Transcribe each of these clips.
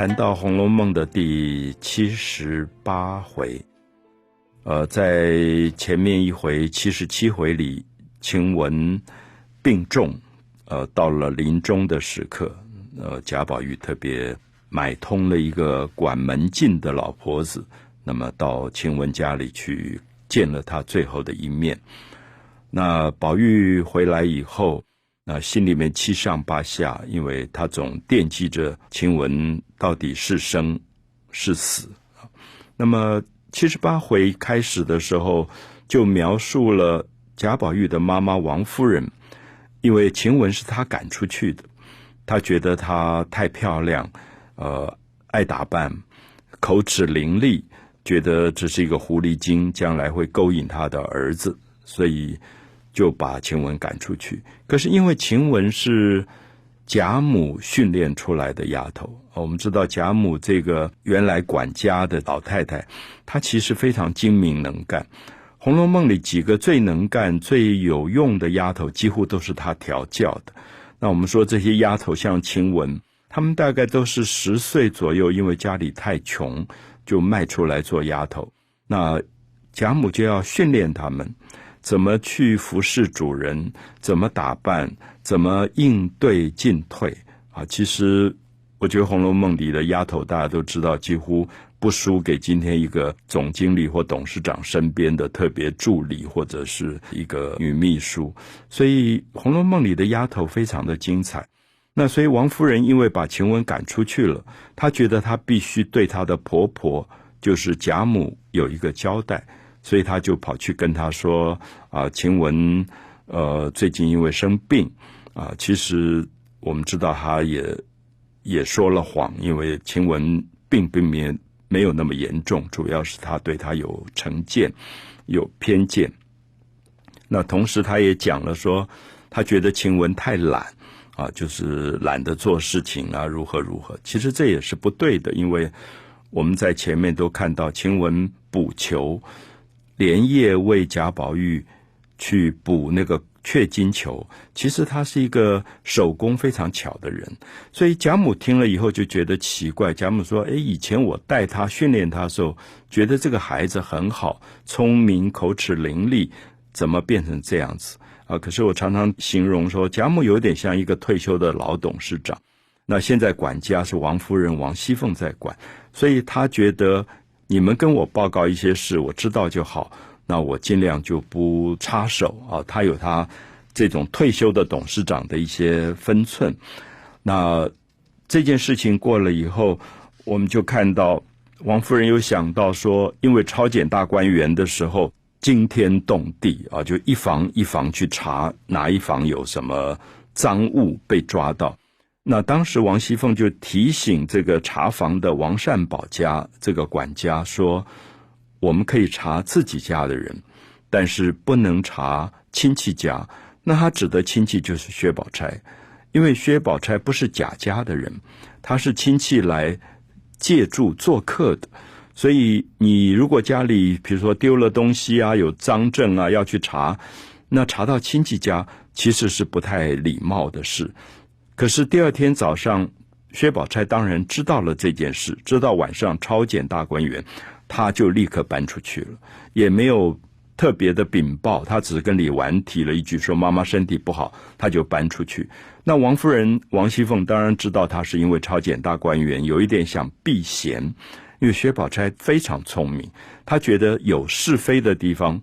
谈到《红楼梦》的第七十八回，呃，在前面一回七十七回里，晴雯病重，呃，到了临终的时刻，呃，贾宝玉特别买通了一个管门禁的老婆子，那么到晴雯家里去见了她最后的一面。那宝玉回来以后。那心里面七上八下，因为他总惦记着晴雯到底是生是死那么七十八回开始的时候，就描述了贾宝玉的妈妈王夫人，因为晴雯是她赶出去的，她觉得她太漂亮，呃，爱打扮，口齿伶俐，觉得这是一个狐狸精，将来会勾引她的儿子，所以。就把晴雯赶出去。可是因为晴雯是贾母训练出来的丫头，我们知道贾母这个原来管家的老太太，她其实非常精明能干。《红楼梦》里几个最能干、最有用的丫头，几乎都是她调教的。那我们说这些丫头像晴雯，她们大概都是十岁左右，因为家里太穷，就卖出来做丫头。那贾母就要训练她们。怎么去服侍主人？怎么打扮？怎么应对进退？啊，其实我觉得《红楼梦》里的丫头，大家都知道，几乎不输给今天一个总经理或董事长身边的特别助理或者是一个女秘书。所以《红楼梦》里的丫头非常的精彩。那所以王夫人因为把晴雯赶出去了，她觉得她必须对她的婆婆，就是贾母有一个交代。所以她就跑去跟她说：“啊，晴雯，呃，最近因为生病，啊，其实我们知道他也也说了谎，因为晴雯并并没没有那么严重，主要是他对他有成见、有偏见。那同时他也讲了说，他觉得晴雯太懒，啊，就是懒得做事情啊，如何如何。其实这也是不对的，因为我们在前面都看到晴雯补球。”连夜为贾宝玉去补那个雀金球，其实他是一个手工非常巧的人，所以贾母听了以后就觉得奇怪。贾母说：“哎，以前我带他训练他的时候，觉得这个孩子很好，聪明，口齿伶俐，怎么变成这样子啊？可是我常常形容说，贾母有点像一个退休的老董事长，那现在管家是王夫人王熙凤在管，所以他觉得。”你们跟我报告一些事，我知道就好。那我尽量就不插手啊。他有他这种退休的董事长的一些分寸。那这件事情过了以后，我们就看到王夫人又想到说，因为抄检大观园的时候惊天动地啊，就一房一房去查哪一房有什么赃物被抓到。那当时王熙凤就提醒这个查房的王善保家这个管家说：“我们可以查自己家的人，但是不能查亲戚家。那他指的亲戚就是薛宝钗，因为薛宝钗不是贾家的人，他是亲戚来借住做客的。所以你如果家里比如说丢了东西啊，有赃证啊，要去查，那查到亲戚家其实是不太礼貌的事。”可是第二天早上，薛宝钗当然知道了这件事，知道晚上抄检大观园，他就立刻搬出去了，也没有特别的禀报，他只是跟李纨提了一句说妈妈身体不好，他就搬出去。那王夫人王熙凤当然知道他是因为抄检大观园，有一点想避嫌，因为薛宝钗非常聪明，她觉得有是非的地方。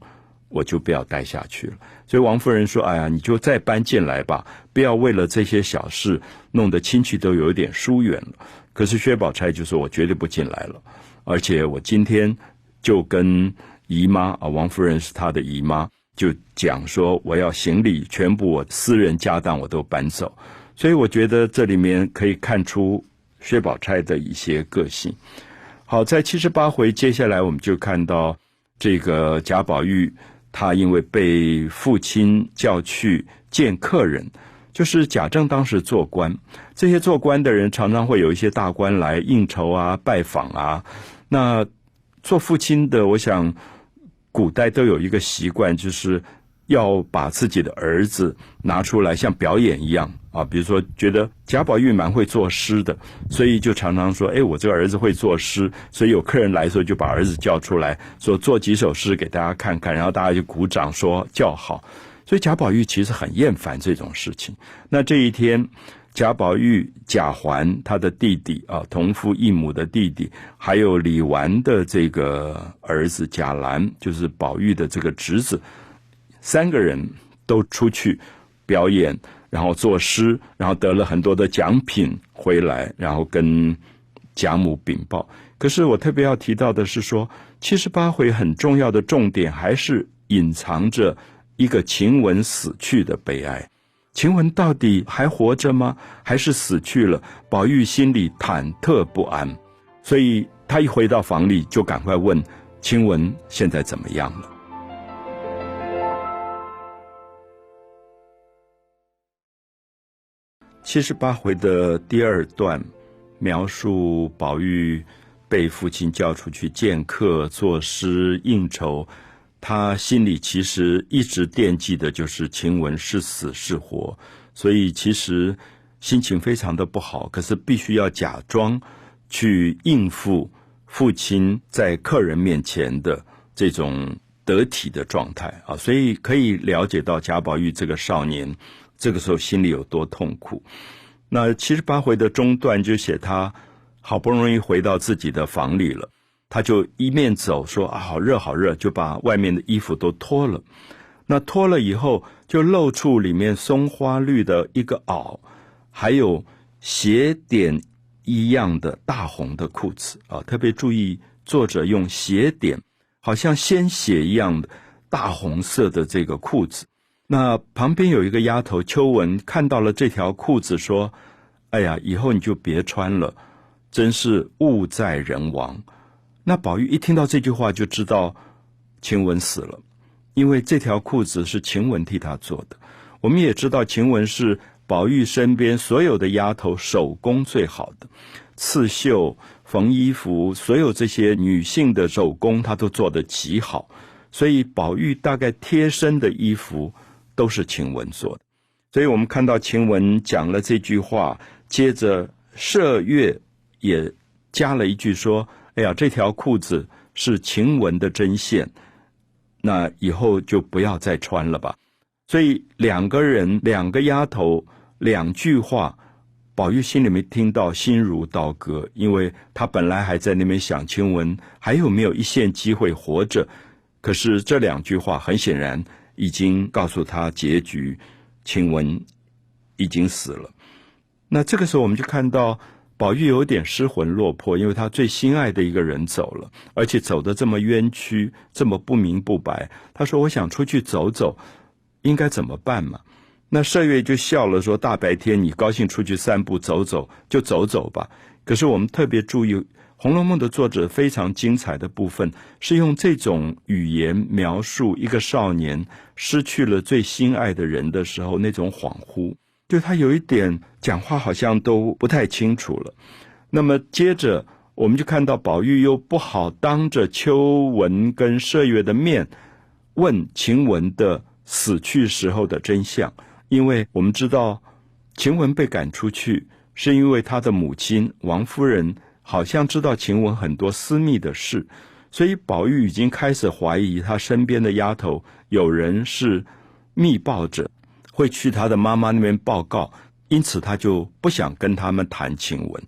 我就不要待下去了，所以王夫人说：“哎呀，你就再搬进来吧，不要为了这些小事弄得亲戚都有点疏远了。”可是薛宝钗就说：“我绝对不进来了，而且我今天就跟姨妈啊，王夫人是她的姨妈，就讲说我要行李，全部我私人家当我都搬走。”所以我觉得这里面可以看出薛宝钗的一些个性。好，在七十八回，接下来我们就看到这个贾宝玉。他因为被父亲叫去见客人，就是贾政当时做官，这些做官的人常常会有一些大官来应酬啊、拜访啊。那做父亲的，我想古代都有一个习惯，就是要把自己的儿子拿出来像表演一样啊，比如说觉得贾宝玉蛮会作诗的，所以就常常说：“哎，我这个儿子会作诗。”所以有客人来的时候，就把儿子叫出来说做几首诗给大家看看，然后大家就鼓掌说叫好。所以贾宝玉其实很厌烦这种事情。那这一天，贾宝玉、贾环他的弟弟啊，同父异母的弟弟，还有李纨的这个儿子贾兰，就是宝玉的这个侄子。三个人都出去表演，然后作诗，然后得了很多的奖品回来，然后跟贾母禀报。可是我特别要提到的是说，七十八回很重要的重点还是隐藏着一个晴雯死去的悲哀。晴雯到底还活着吗？还是死去了？宝玉心里忐忑不安，所以他一回到房里就赶快问晴雯现在怎么样了。七十八回的第二段，描述宝玉被父亲叫出去见客、作诗、应酬，他心里其实一直惦记的就是晴雯是死是活，所以其实心情非常的不好。可是必须要假装去应付父亲在客人面前的这种得体的状态啊，所以可以了解到贾宝玉这个少年。这个时候心里有多痛苦？那七十八回的中段就写他好不容易回到自己的房里了，他就一面走说啊好热好热，就把外面的衣服都脱了。那脱了以后，就露出里面松花绿的一个袄，还有鞋点一样的大红的裤子啊！特别注意，作者用鞋点，好像鲜血一样的大红色的这个裤子。那旁边有一个丫头秋文看到了这条裤子，说：“哎呀，以后你就别穿了，真是物在人亡。”那宝玉一听到这句话，就知道晴雯死了，因为这条裤子是晴雯替他做的。我们也知道晴雯是宝玉身边所有的丫头手工最好的，刺绣、缝衣服，所有这些女性的手工，她都做得极好。所以宝玉大概贴身的衣服。都是晴雯做的，所以我们看到晴雯讲了这句话，接着麝月也加了一句说：“哎呀，这条裤子是晴雯的针线，那以后就不要再穿了吧。”所以两个人，两个丫头，两句话，宝玉心里面听到心如刀割，因为他本来还在那边想晴雯还有没有一线机会活着，可是这两句话很显然。已经告诉他结局，晴雯已经死了。那这个时候，我们就看到宝玉有点失魂落魄，因为他最心爱的一个人走了，而且走的这么冤屈，这么不明不白。他说：“我想出去走走，应该怎么办嘛？”那麝月就笑了，说：“大白天你高兴出去散步走走，就走走吧。”可是我们特别注意。《红楼梦》的作者非常精彩的部分，是用这种语言描述一个少年失去了最心爱的人的时候那种恍惚，就他有一点讲话好像都不太清楚了。那么接着，我们就看到宝玉又不好当着秋文跟麝月的面问晴雯的死去时候的真相，因为我们知道晴雯被赶出去是因为他的母亲王夫人。好像知道晴雯很多私密的事，所以宝玉已经开始怀疑他身边的丫头有人是密报者，会去他的妈妈那边报告，因此他就不想跟他们谈晴雯。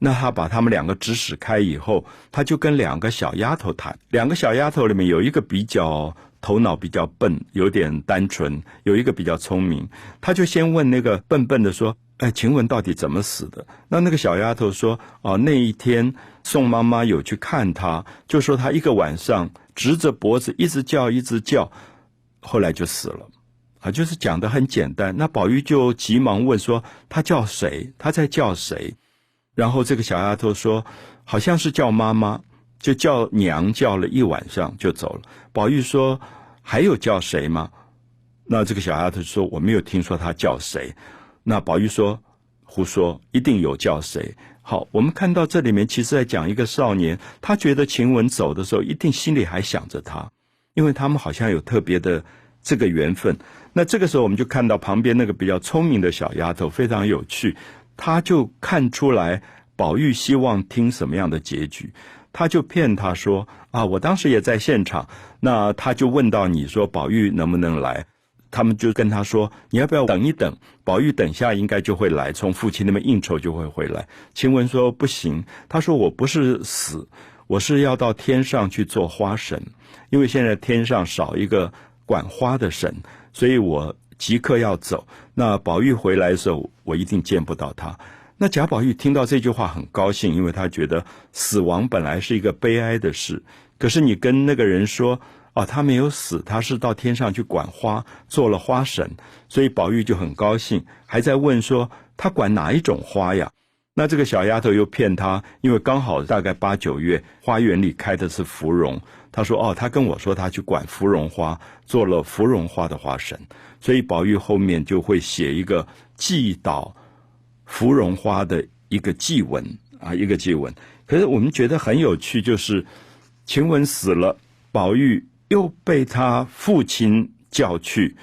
那他把他们两个指使开以后，他就跟两个小丫头谈。两个小丫头里面有一个比较头脑比较笨，有点单纯；有一个比较聪明。他就先问那个笨笨的说。哎，晴雯到底怎么死的？那那个小丫头说：“哦，那一天宋妈妈有去看她，就说她一个晚上直着脖子一直叫，一直叫，后来就死了。”啊，就是讲的很简单。那宝玉就急忙问说：“他叫谁？他在叫谁？”然后这个小丫头说：“好像是叫妈妈，就叫娘叫了一晚上就走了。”宝玉说：“还有叫谁吗？”那这个小丫头说：“我没有听说他叫谁。”那宝玉说：“胡说，一定有叫谁。”好，我们看到这里面，其实在讲一个少年，他觉得晴雯走的时候，一定心里还想着他，因为他们好像有特别的这个缘分。那这个时候，我们就看到旁边那个比较聪明的小丫头非常有趣，她就看出来宝玉希望听什么样的结局，她就骗他说：“啊，我当时也在现场。”那他就问到你说：“宝玉能不能来？”他们就跟他说：“你要不要等一等？宝玉等下应该就会来，从父亲那边应酬就会回来。”晴雯说：“不行。”他说：“我不是死，我是要到天上去做花神，因为现在天上少一个管花的神，所以我即刻要走。那宝玉回来的时候，我一定见不到他。”那贾宝玉听到这句话很高兴，因为他觉得死亡本来是一个悲哀的事，可是你跟那个人说。啊，他没有死，他是到天上去管花，做了花神，所以宝玉就很高兴，还在问说他管哪一种花呀？那这个小丫头又骗他，因为刚好大概八九月，花园里开的是芙蓉，他说哦，他跟我说他去管芙蓉花，做了芙蓉花的花神，所以宝玉后面就会写一个祭祷芙蓉花的一个祭文啊，一个祭文。可是我们觉得很有趣，就是晴雯死了，宝玉。又被他父亲叫去，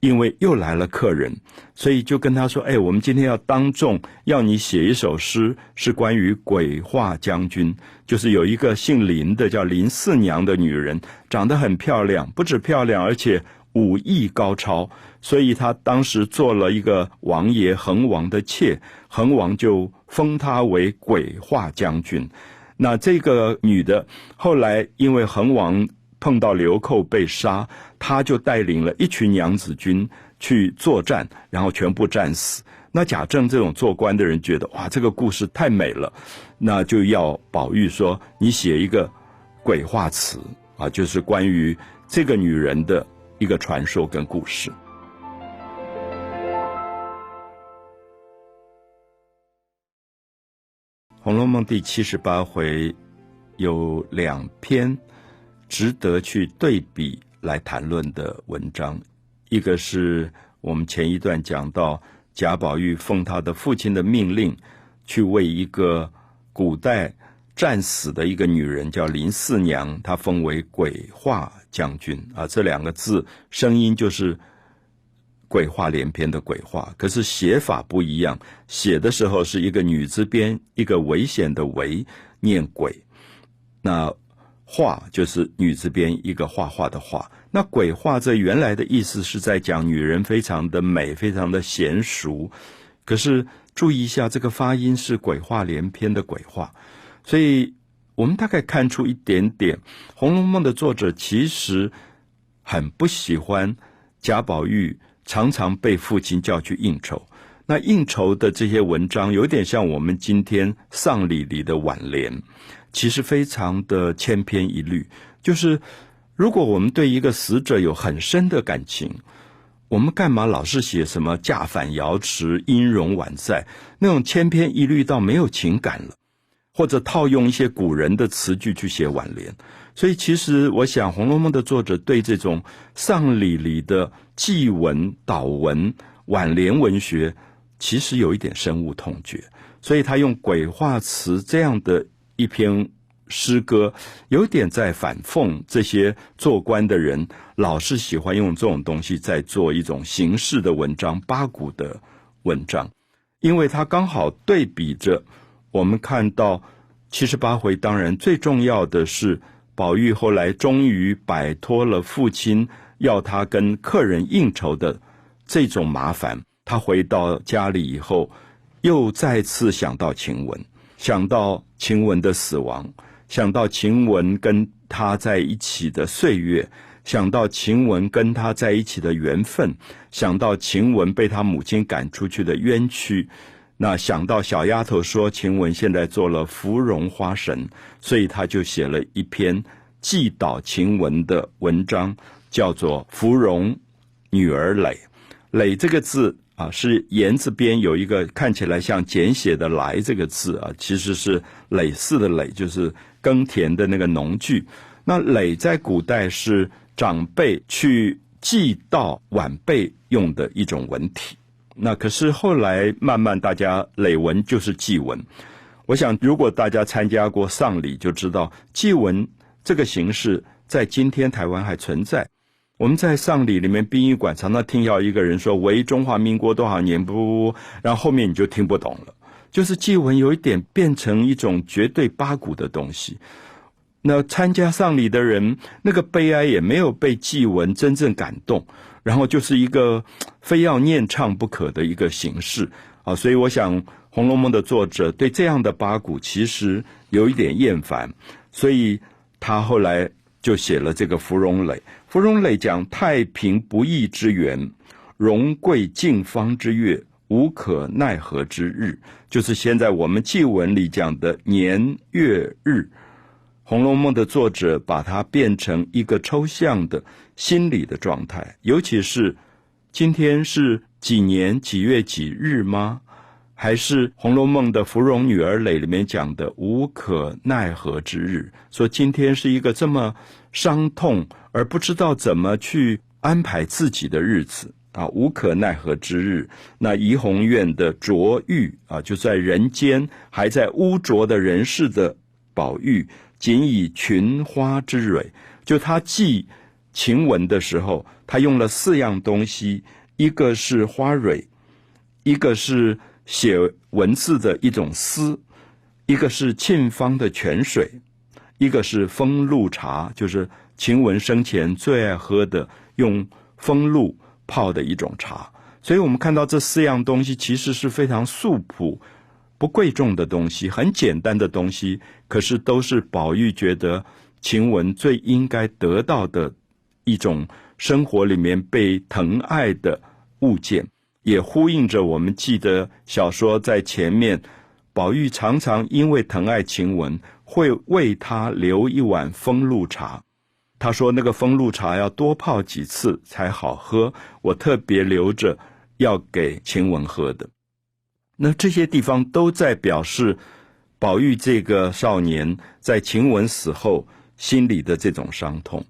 因为又来了客人，所以就跟他说：“哎，我们今天要当众要你写一首诗，是关于鬼画将军。就是有一个姓林的叫林四娘的女人，长得很漂亮，不止漂亮，而且武艺高超。所以他当时做了一个王爷恒王的妾，恒王就封她为鬼画将军。那这个女的后来因为恒王。”碰到流寇被杀，他就带领了一群娘子军去作战，然后全部战死。那贾政这种做官的人觉得哇，这个故事太美了，那就要宝玉说你写一个鬼话词啊，就是关于这个女人的一个传说跟故事。《红楼梦》第七十八回有两篇。值得去对比来谈论的文章，一个是我们前一段讲到贾宝玉奉他的父亲的命令，去为一个古代战死的一个女人叫林四娘，她封为鬼画将军啊，这两个字声音就是鬼话连篇的鬼话，可是写法不一样，写的时候是一个女字边，一个危险的危，念鬼，那。画就是女字边一个画画的画，那鬼画这原来的意思是在讲女人非常的美，非常的娴熟。可是注意一下，这个发音是鬼话连篇的鬼话，所以我们大概看出一点点，《红楼梦》的作者其实很不喜欢贾宝玉常常被父亲叫去应酬。那应酬的这些文章，有点像我们今天丧礼里的挽联。其实非常的千篇一律，就是如果我们对一个死者有很深的感情，我们干嘛老是写什么驾返瑶池、音容宛在那种千篇一律到没有情感了，或者套用一些古人的词句去写挽联？所以，其实我想，《红楼梦》的作者对这种丧礼里的祭文、祷文、挽联文学，其实有一点深恶痛绝，所以他用鬼话词这样的。一篇诗歌，有点在反讽这些做官的人，老是喜欢用这种东西在做一种形式的文章、八股的文章，因为他刚好对比着我们看到七十八回。当然，最重要的是宝玉后来终于摆脱了父亲要他跟客人应酬的这种麻烦。他回到家里以后，又再次想到晴雯。想到晴雯的死亡，想到晴雯跟他在一起的岁月，想到晴雯跟他在一起的缘分，想到晴雯被他母亲赶出去的冤屈，那想到小丫头说晴雯现在做了芙蓉花神，所以他就写了一篇祭祷晴雯的文章，叫做《芙蓉女儿诔》。诔这个字。啊，是言字边有一个看起来像简写的“来”这个字啊，其实是耒耜的“耒”，就是耕田的那个农具。那“耒”在古代是长辈去祭悼晚辈用的一种文体。那可是后来慢慢大家诔文就是祭文。我想，如果大家参加过丧礼，就知道祭文这个形式在今天台湾还存在。我们在丧礼里面殡仪馆常常听到一个人说“为中华民国多少年”，不，然后后面你就听不懂了。就是祭文有一点变成一种绝对八股的东西。那参加丧礼的人，那个悲哀也没有被祭文真正感动，然后就是一个非要念唱不可的一个形式啊。所以我想，《红楼梦》的作者对这样的八股其实有一点厌烦，所以他后来就写了这个《芙蓉蕾》。《芙蓉蕾》讲太平不易之缘，荣贵尽芳之月，无可奈何之日，就是现在我们祭文里讲的年月日。《红楼梦》的作者把它变成一个抽象的心理的状态，尤其是今天是几年几月几日吗？还是《红楼梦》的芙蓉女儿蕾里面讲的无可奈何之日？说今天是一个这么伤痛而不知道怎么去安排自己的日子啊，无可奈何之日。那怡红院的卓玉啊，就在人间还在污浊的人世的宝玉。仅以群花之蕊，就他记晴雯的时候，他用了四样东西：一个是花蕊，一个是写文字的一种诗，一个是沁芳的泉水，一个是风露茶，就是晴雯生前最爱喝的用风露泡的一种茶。所以我们看到这四样东西其实是非常素朴。不贵重的东西，很简单的东西，可是都是宝玉觉得晴雯最应该得到的一种生活里面被疼爱的物件，也呼应着我们记得小说在前面，宝玉常常因为疼爱晴雯，会为他留一碗风露茶。他说那个风露茶要多泡几次才好喝，我特别留着要给晴雯喝的。那这些地方都在表示宝玉这个少年在晴雯死后心里的这种伤痛。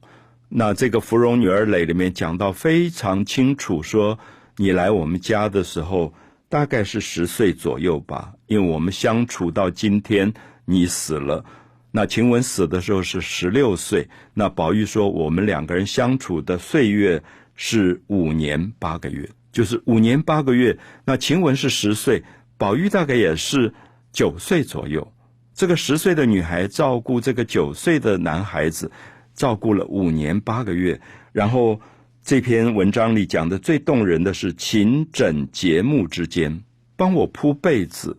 那这个《芙蓉女儿蕾》里面讲到非常清楚，说你来我们家的时候大概是十岁左右吧，因为我们相处到今天你死了。那晴雯死的时候是十六岁，那宝玉说我们两个人相处的岁月是五年八个月，就是五年八个月。那晴雯是十岁。宝玉大概也是九岁左右，这个十岁的女孩照顾这个九岁的男孩子，照顾了五年八个月。然后这篇文章里讲的最动人的是勤枕节目之间，帮我铺被子，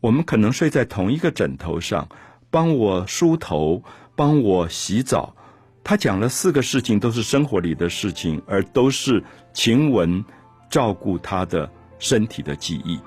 我们可能睡在同一个枕头上，帮我梳头，帮我洗澡。他讲了四个事情，都是生活里的事情，而都是晴雯照顾他的身体的记忆。